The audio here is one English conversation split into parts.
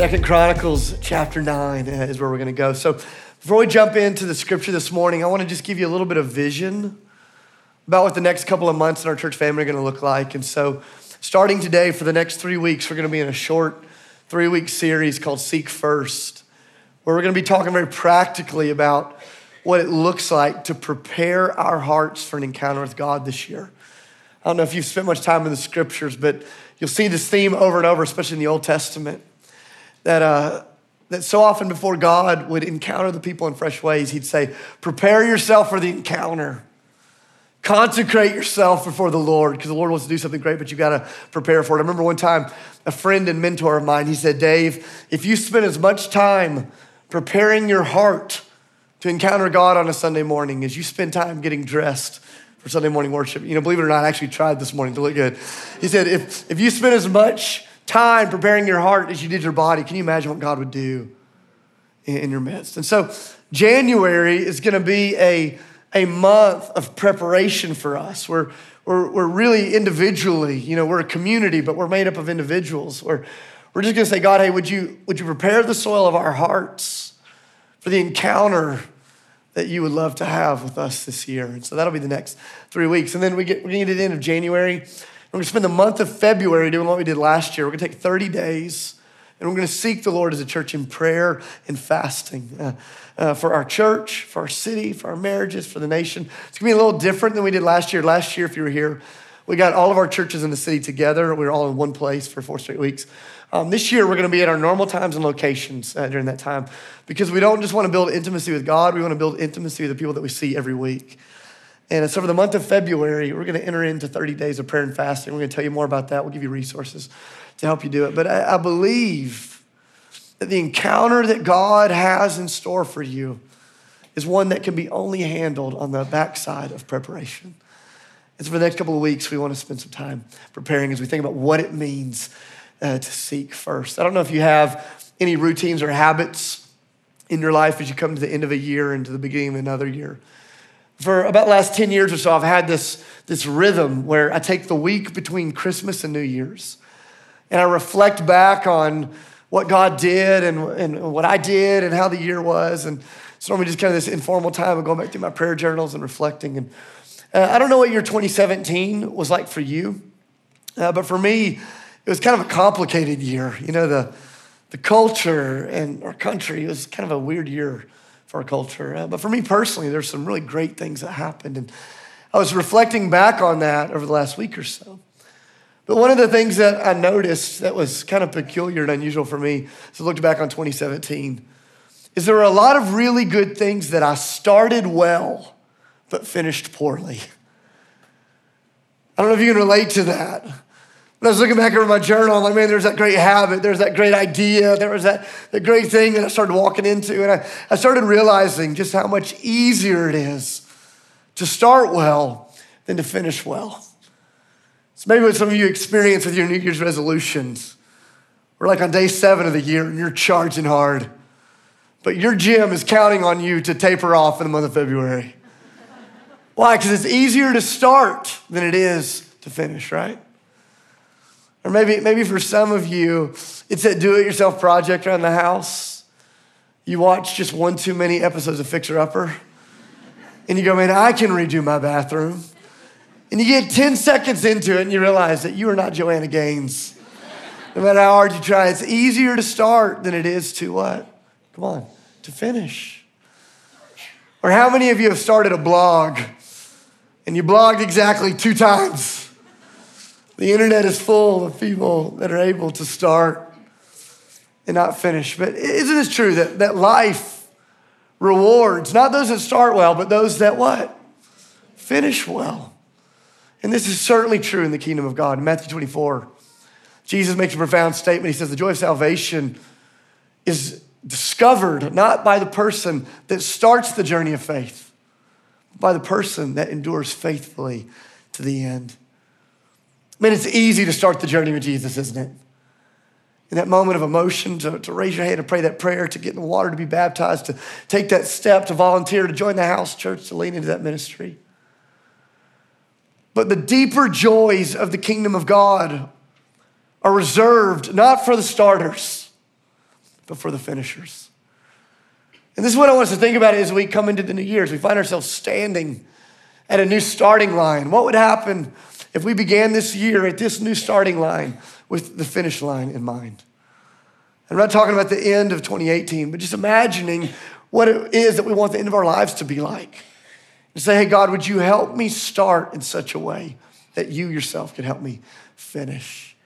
Second Chronicles chapter 9 uh, is where we're going to go. So before we jump into the scripture this morning, I want to just give you a little bit of vision about what the next couple of months in our church family are going to look like. And so starting today for the next three weeks, we're going to be in a short three week series called Seek First, where we're going to be talking very practically about what it looks like to prepare our hearts for an encounter with God this year. I don't know if you've spent much time in the scriptures, but you'll see this theme over and over, especially in the Old Testament that, uh, that so often before God would encounter the people in fresh ways, he'd say, Prepare yourself for the encounter. Consecrate yourself before the Lord because the Lord wants to do something great, but you've got to prepare for it. I remember one time a friend and mentor of mine, he said, Dave, if you spend as much time preparing your heart to encounter God on a Sunday morning as you spend time getting dressed for Sunday morning worship, you know, believe it or not, I actually tried this morning to look good. He said, if, if you spend as much time preparing your heart as you did your body, can you imagine what God would do in, in your midst? And so, January is going to be a, a month of preparation for us. We're, we're, we're really individually, you know, we're a community, but we're made up of individuals. We're, we're just going to say, God, hey, would you, would you prepare the soil of our hearts for the encounter that you would love to have with us this year? And so that'll be the next three weeks. And then we get, to get to the end of January. We're going to spend the month of February doing what we did last year. We're going to take 30 days and we're going to seek the Lord as a church in prayer and fasting uh, uh, for our church, for our city, for our marriages, for the nation. It's going to be a little different than we did last year. Last year, if you were here, we got all of our churches in the city together. We were all in one place for four straight weeks. Um, this year, we're going to be at our normal times and locations uh, during that time because we don't just want to build intimacy with God, we want to build intimacy with the people that we see every week. And so for the month of February, we're going to enter into 30 days of prayer and fasting. We're going to tell you more about that. We'll give you resources to help you do it. But I, I believe that the encounter that God has in store for you is one that can be only handled on the backside of preparation. And so for the next couple of weeks, we want to spend some time preparing as we think about what it means uh, to seek first. I don't know if you have any routines or habits in your life as you come to the end of a year and to the beginning of another year for about the last 10 years or so, I've had this, this rhythm where I take the week between Christmas and New Year's and I reflect back on what God did and, and what I did and how the year was. And it's normally just kind of this informal time of going back through my prayer journals and reflecting. And uh, I don't know what year 2017 was like for you, uh, but for me, it was kind of a complicated year. You know, the, the culture and our country was kind of a weird year for our culture. Uh, but for me personally, there's some really great things that happened. And I was reflecting back on that over the last week or so. But one of the things that I noticed that was kind of peculiar and unusual for me as I looked back on 2017 is there were a lot of really good things that I started well but finished poorly. I don't know if you can relate to that. When I was looking back over my journal, I'm like, man, there's that great habit, there's that great idea, there was that, that great thing that I started walking into. And I, I started realizing just how much easier it is to start well than to finish well. It's maybe what some of you experience with your New Year's resolutions. We're like on day seven of the year and you're charging hard, but your gym is counting on you to taper off in the month of February. Why? Because it's easier to start than it is to finish, right? Or maybe, maybe for some of you, it's that do it yourself project around the house. You watch just one too many episodes of Fixer Upper, and you go, man, I can redo my bathroom. And you get 10 seconds into it, and you realize that you are not Joanna Gaines. No matter how hard you try, it's easier to start than it is to what? Come on, to finish. Or how many of you have started a blog and you blogged exactly two times? The internet is full of people that are able to start and not finish. But isn't it true that, that life rewards not those that start well, but those that what? Finish well. And this is certainly true in the kingdom of God. In Matthew 24, Jesus makes a profound statement. He says, The joy of salvation is discovered not by the person that starts the journey of faith, but by the person that endures faithfully to the end. Man, it's easy to start the journey with Jesus, isn't it? In that moment of emotion, to, to raise your hand and pray that prayer, to get in the water, to be baptized, to take that step, to volunteer, to join the house church, to lean into that ministry. But the deeper joys of the kingdom of God are reserved not for the starters, but for the finishers. And this is what I want us to think about as we come into the new year, as we find ourselves standing at a new starting line. What would happen if we began this year at this new starting line with the finish line in mind? I'm not talking about the end of 2018, but just imagining what it is that we want the end of our lives to be like. And say, hey, God, would you help me start in such a way that you yourself can help me finish?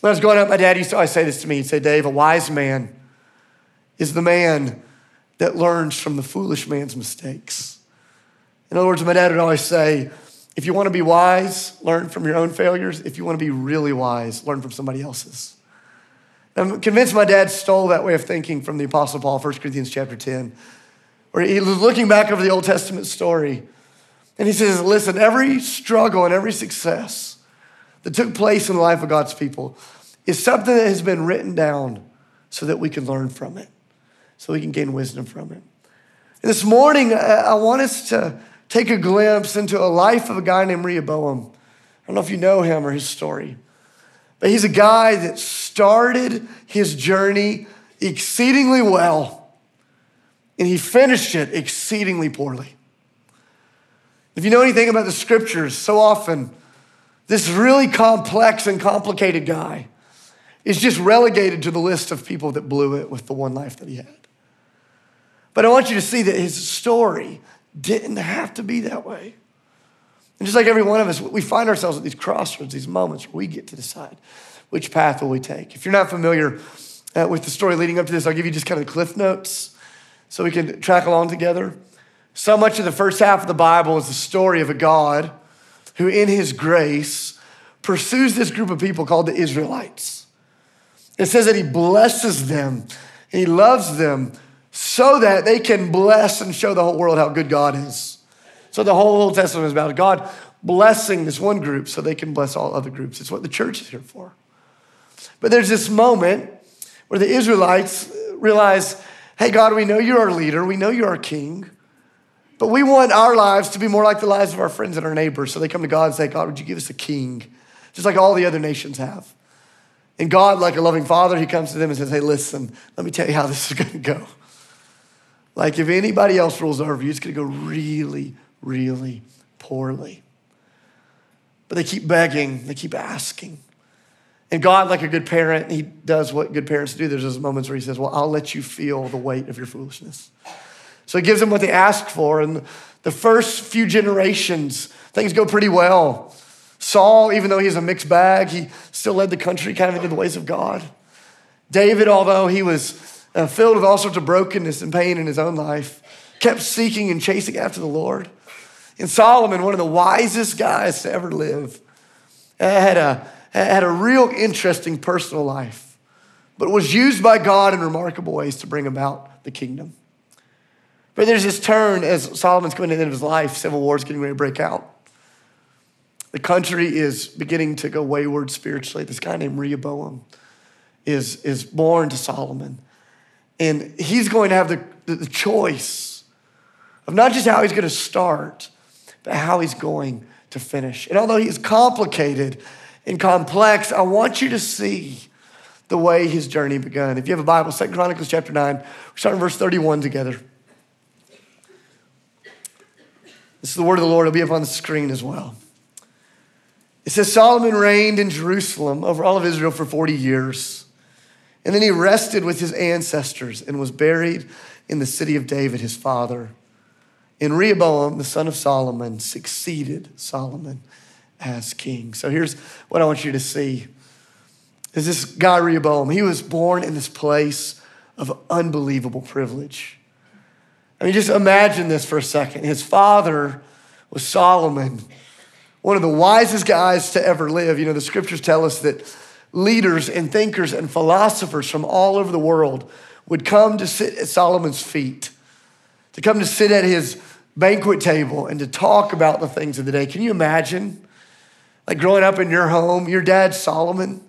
When I was growing up, my dad used to always say this to me. He'd say, Dave, a wise man is the man that learns from the foolish man's mistakes. In other words, my dad would always say, if you want to be wise, learn from your own failures. If you want to be really wise, learn from somebody else's. I'm convinced my dad stole that way of thinking from the Apostle Paul, 1 Corinthians chapter 10, where he was looking back over the Old Testament story. And he says, listen, every struggle and every success that took place in the life of God's people is something that has been written down so that we can learn from it, so we can gain wisdom from it. And this morning, I want us to take a glimpse into a life of a guy named Rehoboam. I don't know if you know him or his story. But he's a guy that started his journey exceedingly well, and he finished it exceedingly poorly. If you know anything about the scriptures, so often this really complex and complicated guy is just relegated to the list of people that blew it with the one life that he had. But I want you to see that his story didn't have to be that way. And just like every one of us, we find ourselves at these crossroads, these moments where we get to decide which path will we take. If you're not familiar uh, with the story leading up to this, I'll give you just kind of the cliff notes so we can track along together. So much of the first half of the Bible is the story of a God who, in his grace, pursues this group of people called the Israelites. It says that he blesses them he loves them so that they can bless and show the whole world how good God is. So the whole Old Testament is about God blessing this one group so they can bless all other groups. It's what the church is here for. But there's this moment where the Israelites realize, hey, God, we know you're our leader, we know you're our king, but we want our lives to be more like the lives of our friends and our neighbors. So they come to God and say, God, would you give us a king? Just like all the other nations have. And God, like a loving father, he comes to them and says, hey, listen, let me tell you how this is going to go. Like if anybody else rules over you, it's going to go really, really poorly. But they keep begging, they keep asking. And God, like a good parent, He does what good parents do. There's those moments where He says, Well, I'll let you feel the weight of your foolishness. So He gives them what they ask for. And the first few generations, things go pretty well. Saul, even though he's a mixed bag, he still led the country kind of into the ways of God. David, although he was uh, filled with all sorts of brokenness and pain in his own life, kept seeking and chasing after the Lord. And Solomon, one of the wisest guys to ever live, had a, had a real interesting personal life, but was used by God in remarkable ways to bring about the kingdom. But there's this turn as Solomon's coming to the end of his life, civil war is getting ready to break out. The country is beginning to go wayward spiritually. This guy named Rehoboam is, is born to Solomon. And he's going to have the, the choice of not just how he's going to start, but how he's going to finish. And although he's complicated and complex, I want you to see the way his journey began. If you have a Bible, Second Chronicles chapter 9, we're starting verse 31 together. This is the word of the Lord. It'll be up on the screen as well. It says Solomon reigned in Jerusalem over all of Israel for 40 years. And then he rested with his ancestors and was buried in the city of David, his father. And Rehoboam, the son of Solomon, succeeded Solomon as king. So here's what I want you to see. Is this guy Rehoboam, he was born in this place of unbelievable privilege. I mean, just imagine this for a second. His father was Solomon, one of the wisest guys to ever live. You know, the scriptures tell us that leaders and thinkers and philosophers from all over the world would come to sit at Solomon's feet to come to sit at his banquet table and to talk about the things of the day. Can you imagine? Like growing up in your home, your dad, Solomon,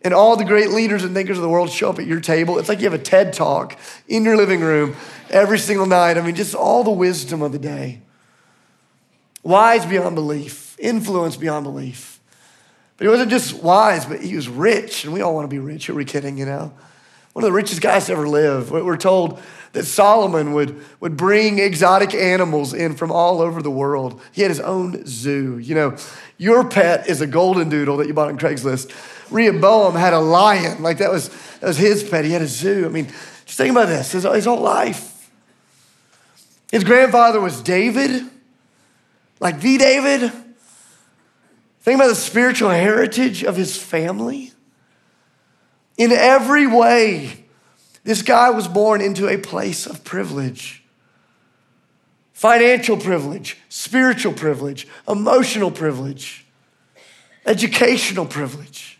and all the great leaders and thinkers of the world show up at your table. It's like you have a TED talk in your living room every single night. I mean, just all the wisdom of the day. Wise beyond belief, influence beyond belief. He wasn't just wise, but he was rich, and we all want to be rich. Are we kidding, you know? one of the richest guys to ever live. We're told that Solomon would, would bring exotic animals in from all over the world. He had his own zoo. You know, your pet is a golden doodle that you bought on Craigslist. Rehoboam had a lion, like that was, that was his pet. He had a zoo. I mean, just think about this his, his whole life. His grandfather was David, like the David. Think about the spiritual heritage of his family. In every way, this guy was born into a place of privilege financial privilege, spiritual privilege, emotional privilege, educational privilege.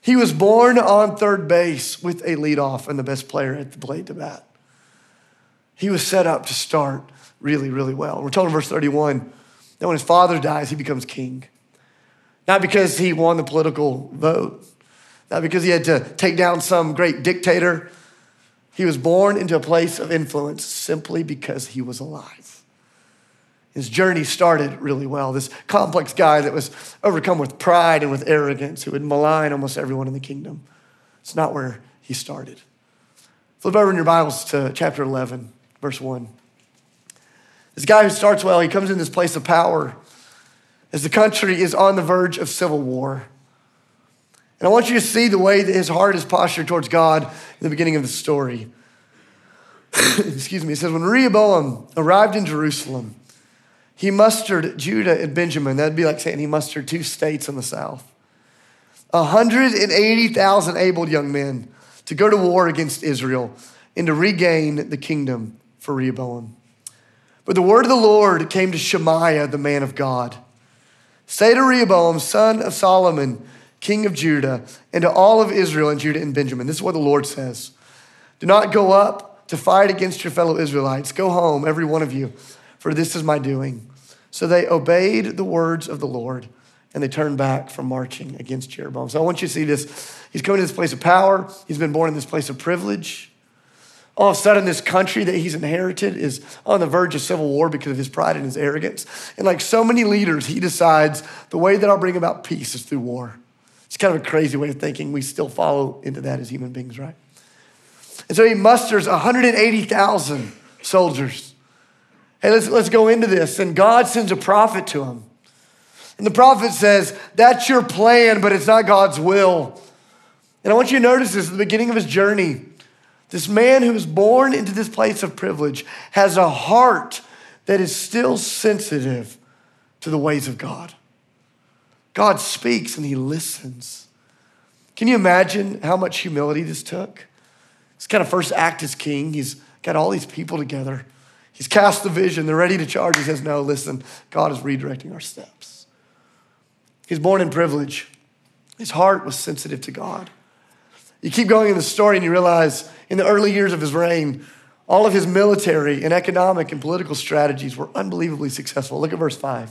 He was born on third base with a leadoff and the best player at the plate to bat. He was set up to start really, really well. We're told in verse 31 that when his father dies, he becomes king. Not because he won the political vote, not because he had to take down some great dictator. He was born into a place of influence simply because he was alive. His journey started really well. This complex guy that was overcome with pride and with arrogance, who would malign almost everyone in the kingdom. It's not where he started. Flip over in your Bibles to chapter 11, verse 1. This guy who starts well, he comes in this place of power as the country is on the verge of civil war. And I want you to see the way that his heart is postured towards God in the beginning of the story. Excuse me. It says, When Rehoboam arrived in Jerusalem, he mustered Judah and Benjamin. That'd be like saying he mustered two states in the south. 180,000 able young men to go to war against Israel and to regain the kingdom for Rehoboam. But the word of the Lord came to Shemaiah, the man of God. Say to Rehoboam, son of Solomon, king of Judah, and to all of Israel and Judah and Benjamin. This is what the Lord says Do not go up to fight against your fellow Israelites. Go home, every one of you, for this is my doing. So they obeyed the words of the Lord and they turned back from marching against Jeroboam. So I want you to see this. He's coming to this place of power, he's been born in this place of privilege. All of a sudden, this country that he's inherited is on the verge of civil war because of his pride and his arrogance. And like so many leaders, he decides the way that I'll bring about peace is through war. It's kind of a crazy way of thinking. We still follow into that as human beings, right? And so he musters 180,000 soldiers. Hey, let's, let's go into this. And God sends a prophet to him. And the prophet says, That's your plan, but it's not God's will. And I want you to notice this at the beginning of his journey. This man who was born into this place of privilege has a heart that is still sensitive to the ways of God. God speaks and he listens. Can you imagine how much humility this took? His kind of first act as king. He's got all these people together. He's cast the vision. They're ready to charge. He says, No, listen, God is redirecting our steps. He's born in privilege. His heart was sensitive to God. You keep going in the story and you realize in the early years of his reign, all of his military and economic and political strategies were unbelievably successful. Look at verse 5.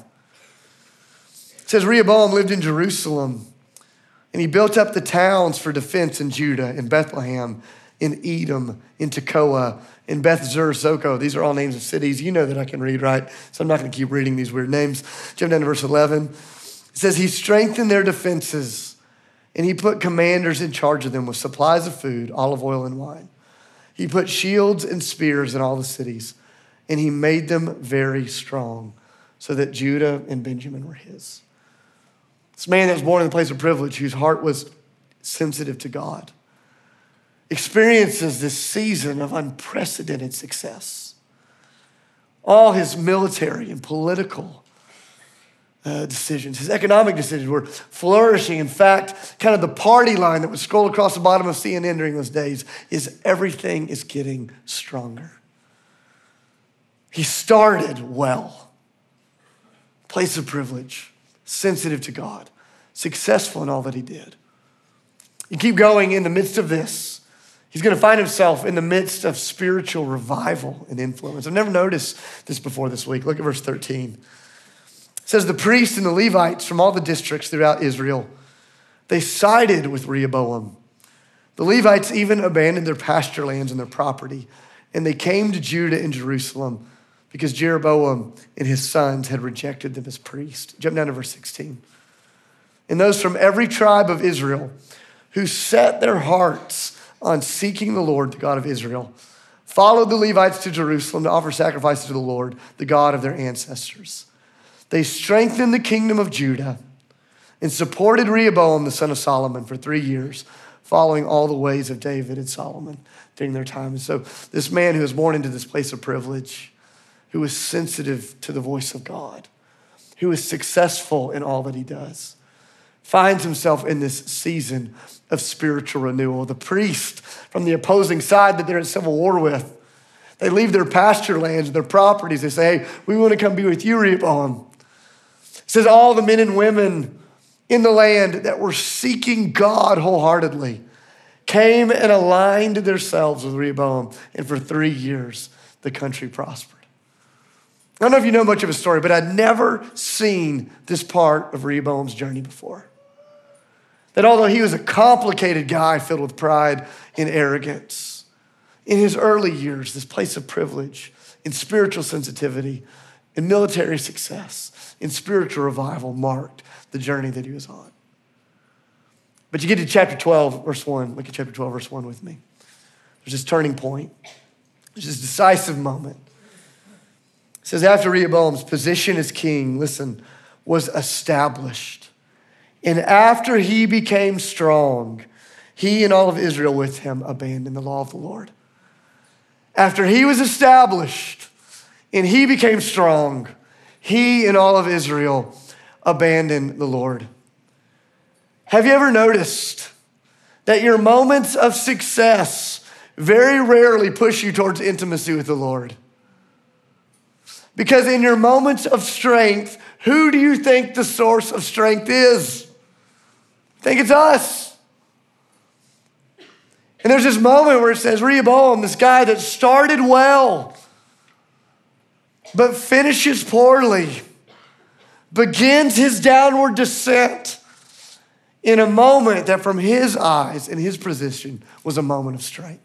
It says Rehoboam lived in Jerusalem and he built up the towns for defense in Judah, in Bethlehem, in Etam, in Tekoa, in Beth Zur, Soko. These are all names of cities. You know that I can read, right? So I'm not going to keep reading these weird names. Jump down to verse 11. It says, He strengthened their defenses and he put commanders in charge of them with supplies of food, olive oil, and wine. He put shields and spears in all the cities and he made them very strong so that Judah and Benjamin were his. This man that was born in the place of privilege, whose heart was sensitive to God, experiences this season of unprecedented success. All his military and political uh, decisions, his economic decisions were flourishing. In fact, kind of the party line that would scroll across the bottom of CNN during those days is everything is getting stronger. He started well, place of privilege sensitive to God, successful in all that he did. You keep going in the midst of this. He's going to find himself in the midst of spiritual revival and influence. I've never noticed this before this week. Look at verse 13. Says, The priests and the Levites from all the districts throughout Israel, they sided with Rehoboam. The Levites even abandoned their pasture lands and their property, and they came to Judah and Jerusalem because Jeroboam and his sons had rejected them as priests. Jump down to verse 16. And those from every tribe of Israel who set their hearts on seeking the Lord, the God of Israel, followed the Levites to Jerusalem to offer sacrifices to the Lord, the God of their ancestors. They strengthened the kingdom of Judah and supported Rehoboam, the son of Solomon, for three years, following all the ways of David and Solomon during their time. And so, this man who was born into this place of privilege, who was sensitive to the voice of God, who is successful in all that he does, finds himself in this season of spiritual renewal. The priest from the opposing side that they're in civil war with, they leave their pasture lands, their properties. They say, hey, we want to come be with you, Rehoboam. Says, all the men and women in the land that were seeking God wholeheartedly came and aligned themselves with Rehoboam. And for three years, the country prospered. I don't know if you know much of his story, but I'd never seen this part of Rehoboam's journey before. That although he was a complicated guy filled with pride and arrogance, in his early years, this place of privilege, in spiritual sensitivity, in military success, in spiritual revival marked the journey that he was on. But you get to chapter 12, verse 1. Look at chapter 12, verse 1 with me. There's this turning point, there's this decisive moment. It says, after Rehoboam's position as king, listen, was established. And after he became strong, he and all of Israel with him abandoned the law of the Lord. After he was established and he became strong, he and all of Israel abandoned the Lord. Have you ever noticed that your moments of success very rarely push you towards intimacy with the Lord? Because in your moments of strength, who do you think the source of strength is? I think it's us. And there's this moment where it says, Rehoboam, this guy that started well, but finishes poorly, begins his downward descent in a moment that, from his eyes and his position, was a moment of strength.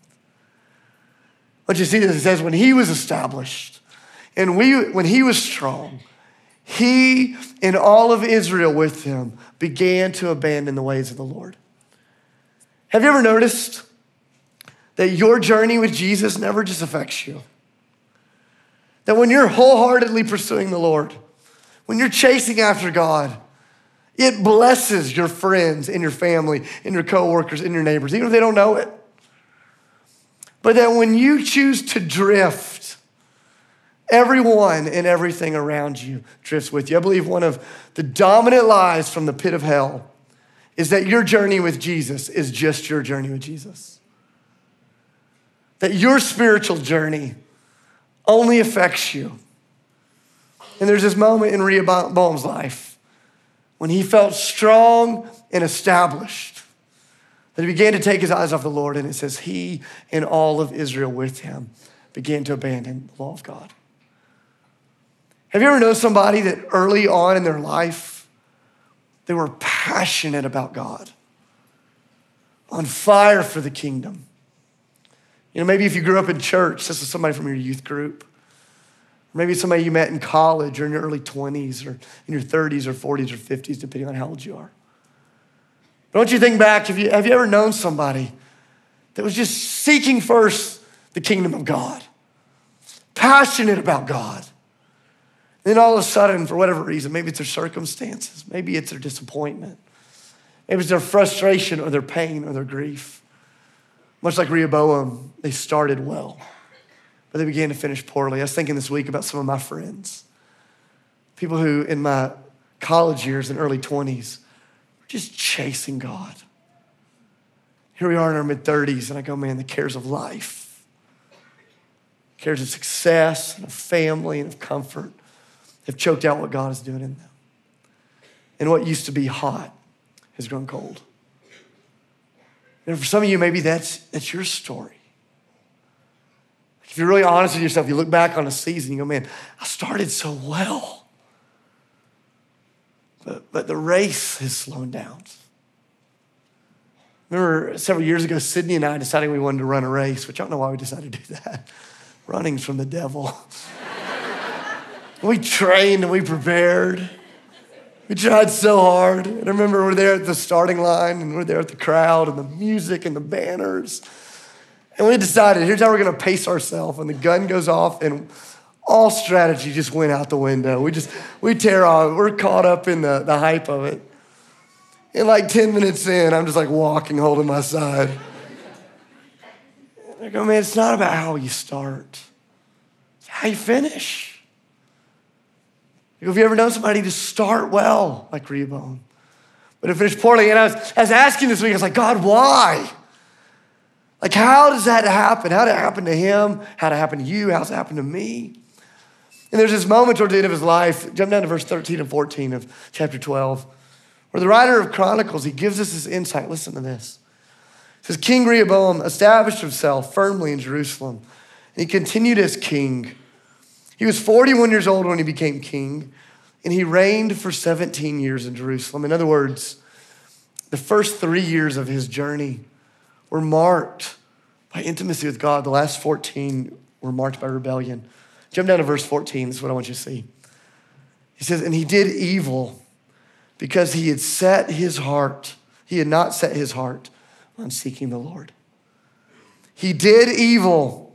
But you see this, it says, when he was established, and we, when he was strong, he and all of Israel with him began to abandon the ways of the Lord. Have you ever noticed that your journey with Jesus never just affects you? That when you're wholeheartedly pursuing the Lord, when you're chasing after God, it blesses your friends and your family and your coworkers and your neighbors, even if they don't know it. But that when you choose to drift, Everyone and everything around you drifts with you. I believe one of the dominant lies from the pit of hell is that your journey with Jesus is just your journey with Jesus. That your spiritual journey only affects you. And there's this moment in Rehoboam's life when he felt strong and established that he began to take his eyes off the Lord, and it says, He and all of Israel with him began to abandon the law of God. Have you ever known somebody that early on in their life, they were passionate about God, on fire for the kingdom? You know, maybe if you grew up in church, this is somebody from your youth group. Or maybe somebody you met in college or in your early 20s or in your 30s or 40s or 50s, depending on how old you are. But don't you think back, have you, have you ever known somebody that was just seeking first the kingdom of God, passionate about God? Then all of a sudden, for whatever reason, maybe it's their circumstances, maybe it's their disappointment, maybe it's their frustration or their pain or their grief. Much like Rehoboam, they started well, but they began to finish poorly. I was thinking this week about some of my friends, people who in my college years and early 20s were just chasing God. Here we are in our mid 30s, and I go, man, the cares of life, cares of success and of family and of comfort have choked out what God is doing in them. And what used to be hot has grown cold. And for some of you, maybe that's, that's your story. If you're really honest with yourself, you look back on a season, you go, man, I started so well. But, but the race has slowed down. Remember several years ago, Sydney and I decided we wanted to run a race, which I don't know why we decided to do that. Running's from the devil. We trained and we prepared. We tried so hard. And I remember we're there at the starting line and we're there at the crowd and the music and the banners. And we decided here's how we're gonna pace ourselves. And the gun goes off, and all strategy just went out the window. We just, we tear off. We're caught up in the, the hype of it. And like 10 minutes in, I'm just like walking, holding my side. I go, man, it's not about how you start, it's how you finish. Have you ever known somebody to start well like Rehoboam, but to finish poorly? And I was, I was asking this week, I was like, God, why? Like, how does that happen? How did it happen to him? How did it happen to you? How's it happened to me? And there's this moment toward the end of his life, jump down to verse 13 and 14 of chapter 12, where the writer of Chronicles, he gives us this insight. Listen to this. It says, King Rehoboam established himself firmly in Jerusalem, and he continued as king. He was 41 years old when he became king, and he reigned for 17 years in Jerusalem. In other words, the first three years of his journey were marked by intimacy with God. The last 14 were marked by rebellion. Jump down to verse 14. This is what I want you to see. He says, And he did evil because he had set his heart, he had not set his heart on seeking the Lord. He did evil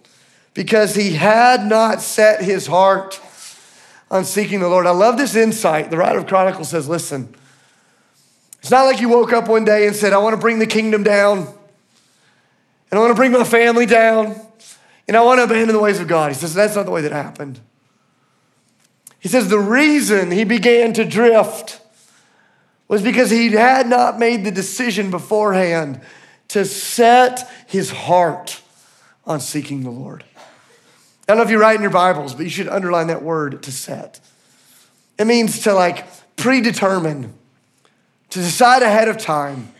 because he had not set his heart on seeking the Lord. I love this insight. The writer of Chronicles says, listen, it's not like you woke up one day and said, I want to bring the kingdom down, and I want to bring my family down, and I want to abandon the ways of God. He says, that's not the way that happened. He says, the reason he began to drift was because he had not made the decision beforehand to set his heart on seeking the Lord. I don't know if you write in your Bibles, but you should underline that word to set. It means to like predetermine, to decide ahead of time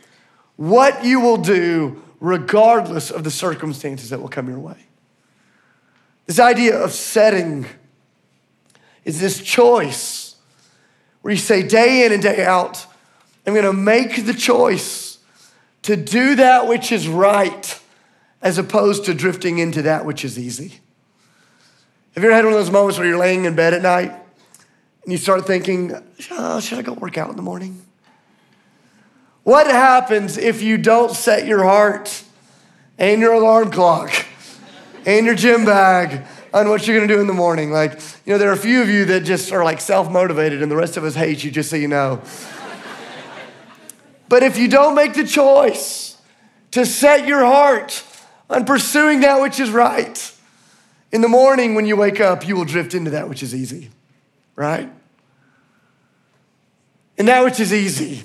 what you will do regardless of the circumstances that will come your way. This idea of setting is this choice where you say day in and day out, I'm gonna make the choice to do that which is right as opposed to drifting into that which is easy. Have you ever had one of those moments where you're laying in bed at night and you start thinking, oh, should I go work out in the morning? What happens if you don't set your heart and your alarm clock and your gym bag on what you're gonna do in the morning? Like, you know, there are a few of you that just are like self motivated and the rest of us hate you, just so you know. But if you don't make the choice to set your heart on pursuing that which is right, in the morning when you wake up, you will drift into that which is easy, right? And that which is easy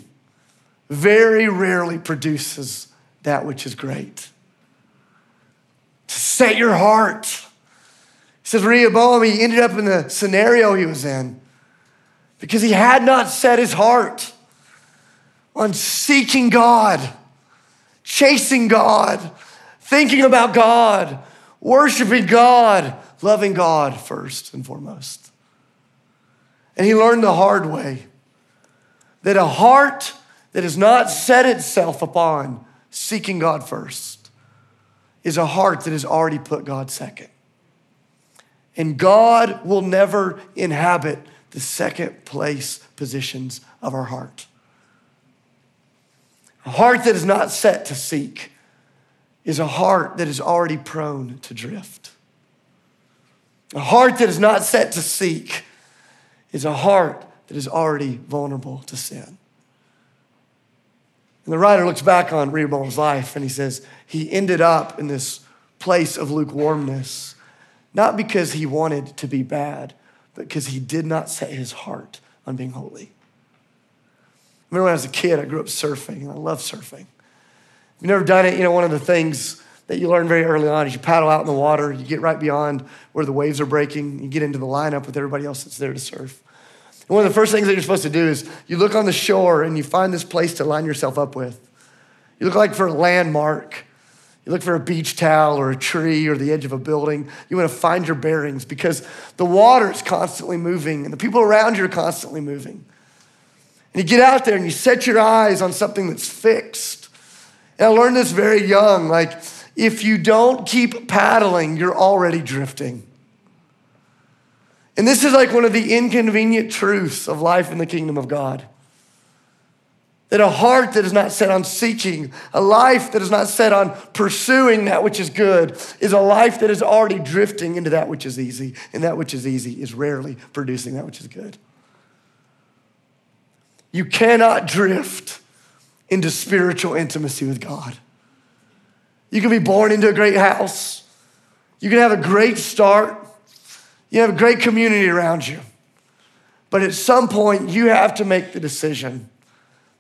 very rarely produces that which is great. To set your heart. He says Rehoboam, he ended up in the scenario he was in because he had not set his heart on seeking God, chasing God, thinking about God, worshiping God, loving God first and foremost. And he learned the hard way that a heart that has not set itself upon seeking God first is a heart that has already put God second. And God will never inhabit the second place positions of our heart. A heart that is not set to seek is a heart that is already prone to drift. A heart that is not set to seek is a heart that is already vulnerable to sin. And the writer looks back on Rehoboam's life and he says he ended up in this place of lukewarmness, not because he wanted to be bad, but because he did not set his heart on being holy remember when I was a kid, I grew up surfing, and I love surfing. You've never done it, you know, one of the things that you learn very early on is you paddle out in the water, you get right beyond where the waves are breaking, you get into the lineup with everybody else that's there to surf. And one of the first things that you're supposed to do is you look on the shore and you find this place to line yourself up with. You look like for a landmark. You look for a beach towel or a tree or the edge of a building. You want to find your bearings because the water is constantly moving and the people around you are constantly moving. And you get out there and you set your eyes on something that's fixed. And I learned this very young. Like, if you don't keep paddling, you're already drifting. And this is like one of the inconvenient truths of life in the kingdom of God. That a heart that is not set on seeking, a life that is not set on pursuing that which is good, is a life that is already drifting into that which is easy. And that which is easy is rarely producing that which is good. You cannot drift into spiritual intimacy with God. You can be born into a great house, you can have a great start, you have a great community around you. But at some point, you have to make the decision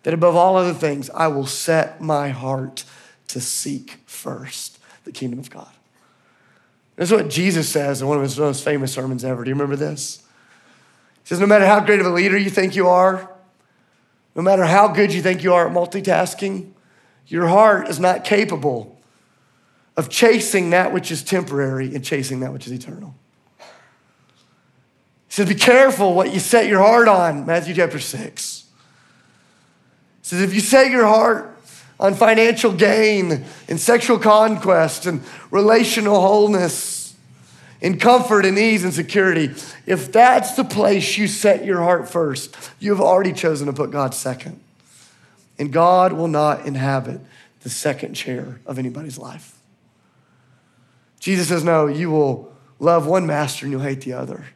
that above all other things, I will set my heart to seek first the kingdom of God. That's what Jesus says in one of his most famous sermons ever. Do you remember this? He says, No matter how great of a leader you think you are, no matter how good you think you are at multitasking, your heart is not capable of chasing that which is temporary and chasing that which is eternal. He says, Be careful what you set your heart on, Matthew chapter 6 He says, if you set your heart on financial gain and sexual conquest and relational wholeness and comfort and ease and security, if that's the place you set your heart first, you have already chosen to put God second. And God will not inhabit the second chair of anybody's life. Jesus says, No, you will love one master and you'll hate the other.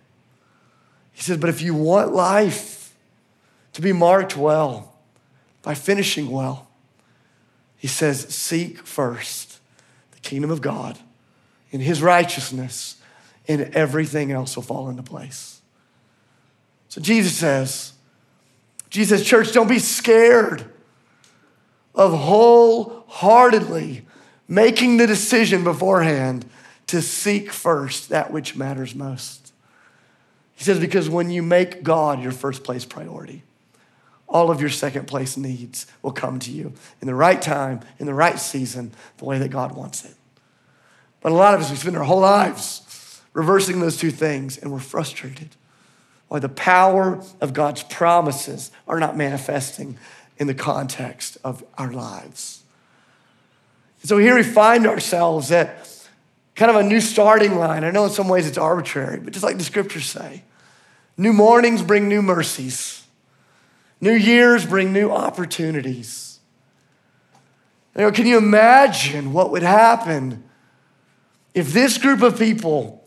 He says, But if you want life to be marked well, by finishing well. He says, Seek first the kingdom of God in his righteousness, and everything else will fall into place. So Jesus says, Jesus, church, don't be scared of wholeheartedly making the decision beforehand to seek first that which matters most. He says, because when you make God your first place priority, all of your second place needs will come to you in the right time, in the right season, the way that God wants it. But a lot of us, we spend our whole lives reversing those two things and we're frustrated why the power of God's promises are not manifesting in the context of our lives. so here we find ourselves at kind of a new starting line. I know in some ways it's arbitrary, but just like the scriptures say, new mornings bring new mercies. New years bring new opportunities. You know, can you imagine what would happen if this group of people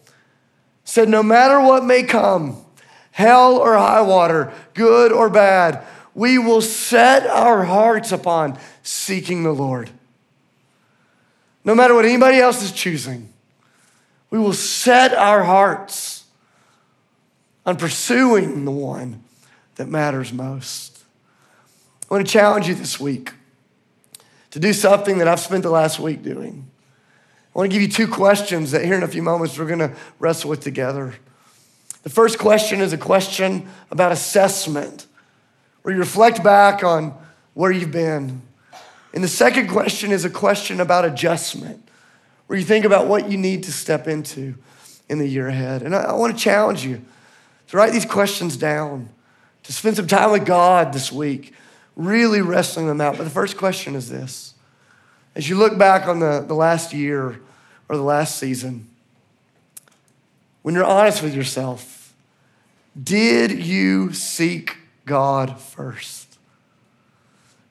said, no matter what may come, hell or high water, good or bad, we will set our hearts upon seeking the Lord. No matter what anybody else is choosing, we will set our hearts on pursuing the one that matters most. I want to challenge you this week to do something that I've spent the last week doing. I want to give you two questions that here in a few moments we're going to wrestle with together. The first question is a question about assessment, where you reflect back on where you've been. And the second question is a question about adjustment, where you think about what you need to step into in the year ahead. And I, I want to challenge you to write these questions down to spend some time with God this week, really wrestling them out. But the first question is this as you look back on the, the last year or the last season, when you're honest with yourself, did you seek God first?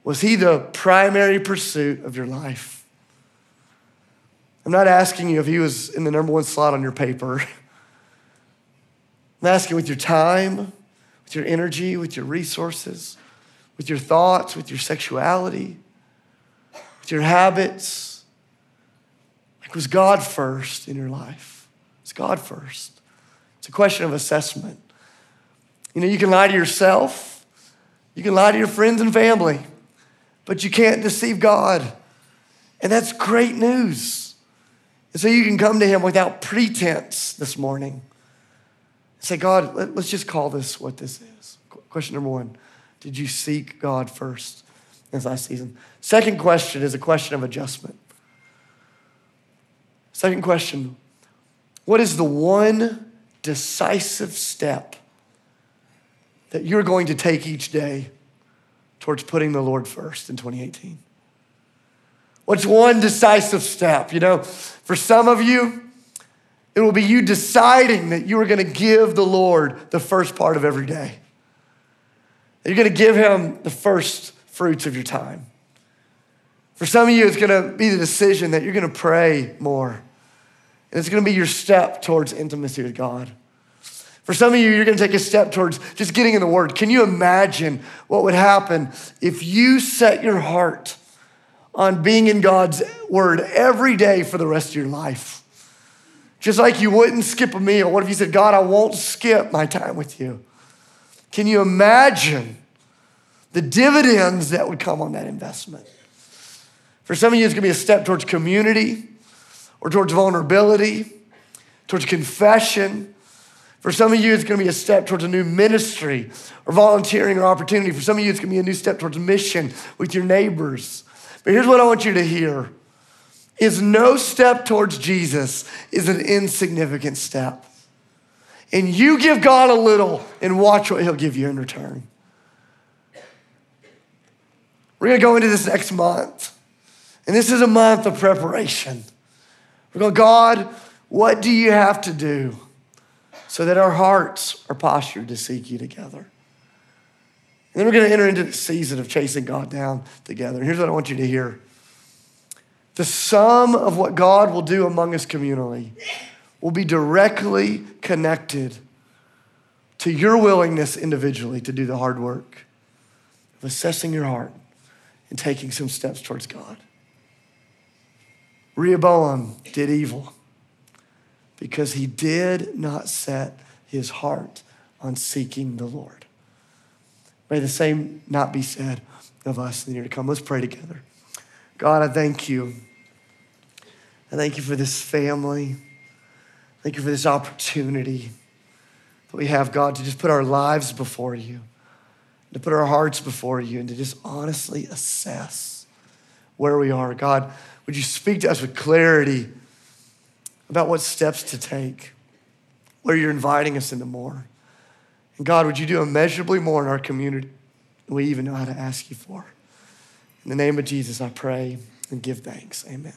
Was He the primary pursuit of your life? I'm not asking you if He was in the number one slot on your paper. I'm asking with your time, with your energy, with your resources, with your thoughts, with your sexuality, with your habits. Like, was God first in your life? It's God first. It's a question of assessment. You know, you can lie to yourself, you can lie to your friends and family, but you can't deceive God. And that's great news. And so you can come to Him without pretense this morning. Say, God, let, us just call this what this is. Question number one Did you seek God first in this last season? Second question is a question of adjustment. Second question What is the one decisive step that you're going to take each day towards putting the Lord first in 2018? What's one decisive step? You know, for some of you, it will be you deciding that you are going to give the Lord the first part of every day. You're going to give him the first fruits of your time. For some of you, it's gonna be the decision that you're gonna pray more. And it's gonna be your step towards intimacy with God. For some of you, you're gonna take a step towards just getting in the Word. Can you imagine what would happen if you set your heart on being in God's Word every day for the rest of your life? Just like you wouldn't skip a meal. What if you said, God, I won't skip my time with you? Can you imagine the dividends that would come on that investment? For some of you, it's gonna be a step towards community or towards vulnerability, towards confession. For some of you, it's gonna be a step towards a new ministry or volunteering or opportunity. For some of you, it's gonna be a new step towards mission with your neighbors. But here's what I want you to hear is no step towards Jesus is an insignificant step. And you give God a little and watch what he'll give you in return. We're gonna go into this next month. And this is a month of preparation. We're going, God, what do you have to do so that our hearts are postured to seek you together? And then we're going to enter into the season of chasing God down together. And here's what I want you to hear the sum of what God will do among us communally will be directly connected to your willingness individually to do the hard work of assessing your heart and taking some steps towards God. Rehoboam did evil because he did not set his heart on seeking the Lord. May the same not be said of us in the year to come. Let's pray together. God, I thank you. I thank you for this family. Thank you for this opportunity that we have, God, to just put our lives before you, to put our hearts before you, and to just honestly assess where we are. God, would you speak to us with clarity about what steps to take, where you're inviting us into more? And God, would you do immeasurably more in our community than we even know how to ask you for? In the name of Jesus, I pray and give thanks. Amen.